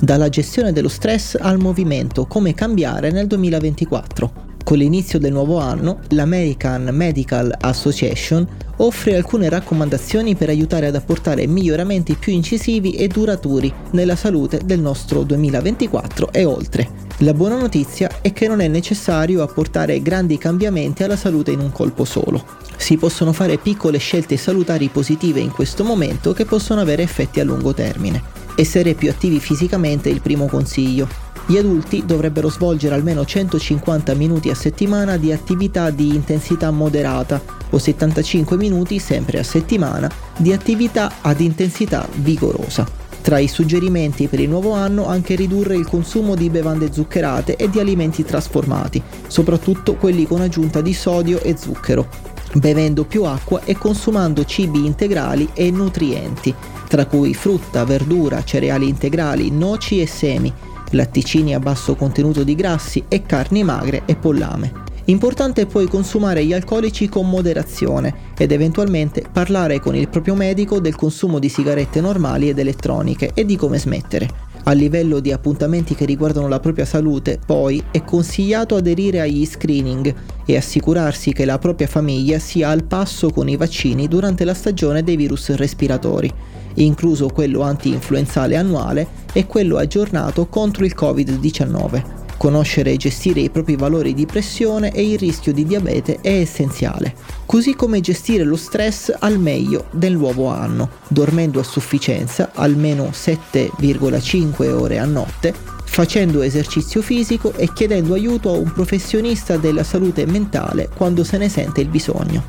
Dalla gestione dello stress al movimento, come cambiare nel 2024. Con l'inizio del nuovo anno, l'American Medical Association offre alcune raccomandazioni per aiutare ad apportare miglioramenti più incisivi e duraturi nella salute del nostro 2024 e oltre. La buona notizia è che non è necessario apportare grandi cambiamenti alla salute in un colpo solo. Si possono fare piccole scelte salutari positive in questo momento che possono avere effetti a lungo termine. Essere più attivi fisicamente è il primo consiglio. Gli adulti dovrebbero svolgere almeno 150 minuti a settimana di attività di intensità moderata o 75 minuti sempre a settimana di attività ad intensità vigorosa. Tra i suggerimenti per il nuovo anno anche ridurre il consumo di bevande zuccherate e di alimenti trasformati, soprattutto quelli con aggiunta di sodio e zucchero, bevendo più acqua e consumando cibi integrali e nutrienti, tra cui frutta, verdura, cereali integrali, noci e semi, latticini a basso contenuto di grassi e carni magre e pollame. Importante è poi consumare gli alcolici con moderazione ed eventualmente parlare con il proprio medico del consumo di sigarette normali ed elettroniche e di come smettere. A livello di appuntamenti che riguardano la propria salute, poi, è consigliato aderire agli screening e assicurarsi che la propria famiglia sia al passo con i vaccini durante la stagione dei virus respiratori, incluso quello anti-influenzale annuale e quello aggiornato contro il Covid-19. Conoscere e gestire i propri valori di pressione e il rischio di diabete è essenziale, così come gestire lo stress al meglio del nuovo anno, dormendo a sufficienza almeno 7,5 ore a notte, facendo esercizio fisico e chiedendo aiuto a un professionista della salute mentale quando se ne sente il bisogno.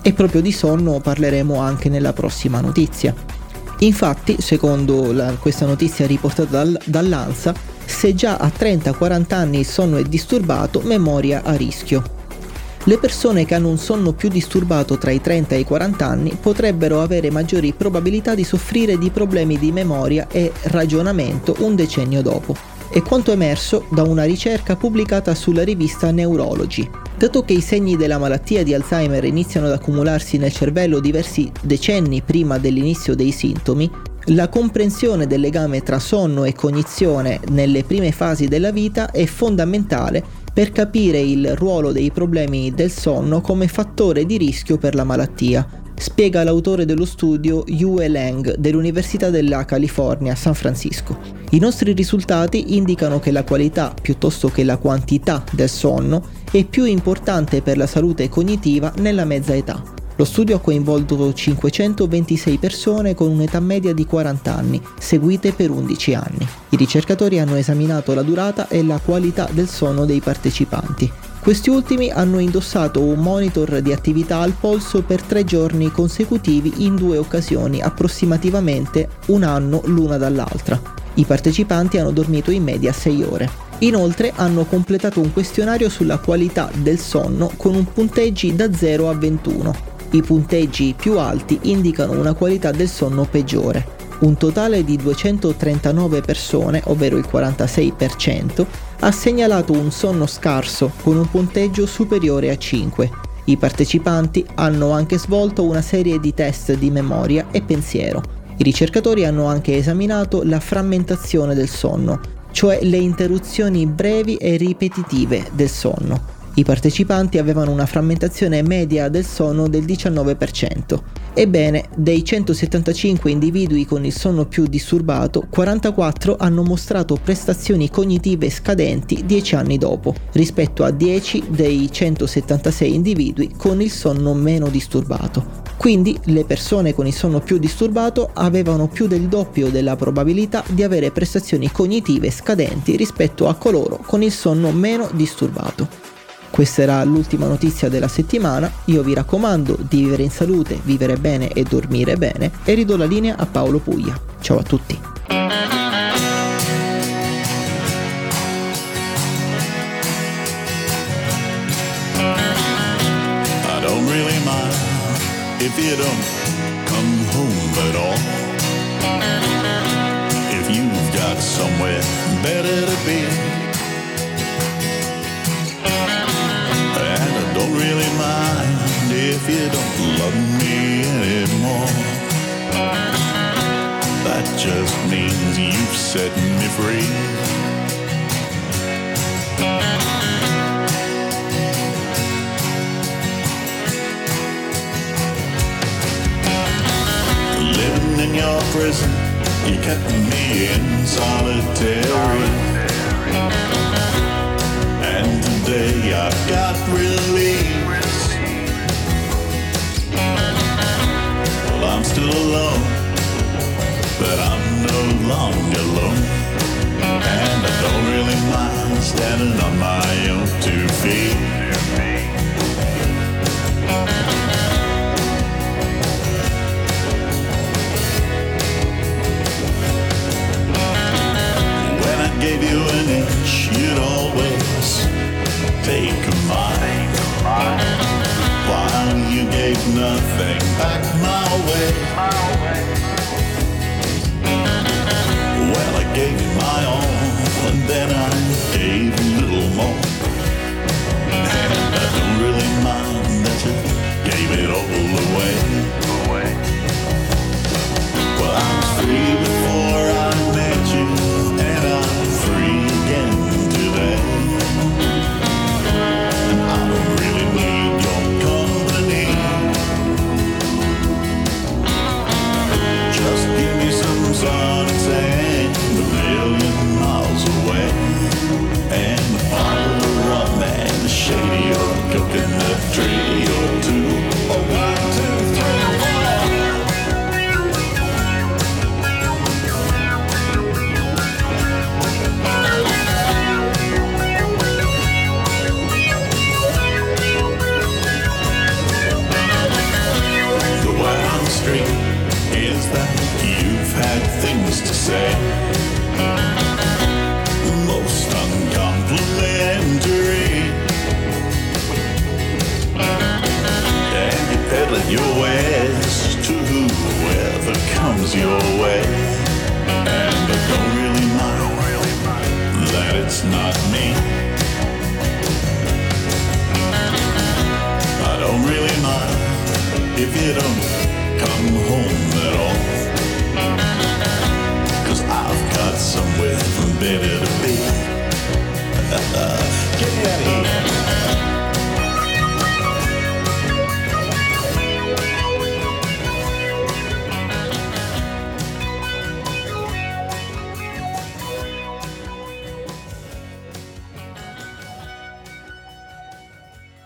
E proprio di sonno parleremo anche nella prossima notizia. Infatti, secondo la, questa notizia riportata dal, dall'ANSA, se già a 30-40 anni il sonno è disturbato, memoria a rischio. Le persone che hanno un sonno più disturbato tra i 30 e i 40 anni potrebbero avere maggiori probabilità di soffrire di problemi di memoria e ragionamento un decennio dopo. È quanto emerso da una ricerca pubblicata sulla rivista Neurology. Dato che i segni della malattia di Alzheimer iniziano ad accumularsi nel cervello diversi decenni prima dell'inizio dei sintomi, la comprensione del legame tra sonno e cognizione nelle prime fasi della vita è fondamentale per capire il ruolo dei problemi del sonno come fattore di rischio per la malattia, spiega l'autore dello studio Yue Lang dell'Università della California San Francisco. I nostri risultati indicano che la qualità piuttosto che la quantità del sonno è più importante per la salute cognitiva nella mezza età. Lo studio ha coinvolto 526 persone con un'età media di 40 anni, seguite per 11 anni. I ricercatori hanno esaminato la durata e la qualità del sonno dei partecipanti. Questi ultimi hanno indossato un monitor di attività al polso per tre giorni consecutivi in due occasioni, approssimativamente un anno l'una dall'altra. I partecipanti hanno dormito in media 6 ore. Inoltre hanno completato un questionario sulla qualità del sonno con un punteggi da 0 a 21. I punteggi più alti indicano una qualità del sonno peggiore. Un totale di 239 persone, ovvero il 46%, ha segnalato un sonno scarso con un punteggio superiore a 5. I partecipanti hanno anche svolto una serie di test di memoria e pensiero. I ricercatori hanno anche esaminato la frammentazione del sonno, cioè le interruzioni brevi e ripetitive del sonno. I partecipanti avevano una frammentazione media del sonno del 19%. Ebbene, dei 175 individui con il sonno più disturbato, 44 hanno mostrato prestazioni cognitive scadenti 10 anni dopo, rispetto a 10 dei 176 individui con il sonno meno disturbato. Quindi le persone con il sonno più disturbato avevano più del doppio della probabilità di avere prestazioni cognitive scadenti rispetto a coloro con il sonno meno disturbato. Questa era l'ultima notizia della settimana, io vi raccomando di vivere in salute, vivere bene e dormire bene e ridò la linea a Paolo Puglia. Ciao a tutti! if you don't come home at all. If you've got somewhere better to be, if you don't love me anymore. That just means you've set me free. Living in your prison, you kept me in solitary. And today I've got. Long alone. And I don't really mind standing on my own two feet. your ways to whoever comes your way. And I don't really mind that it's not me. I don't really mind if you don't come home.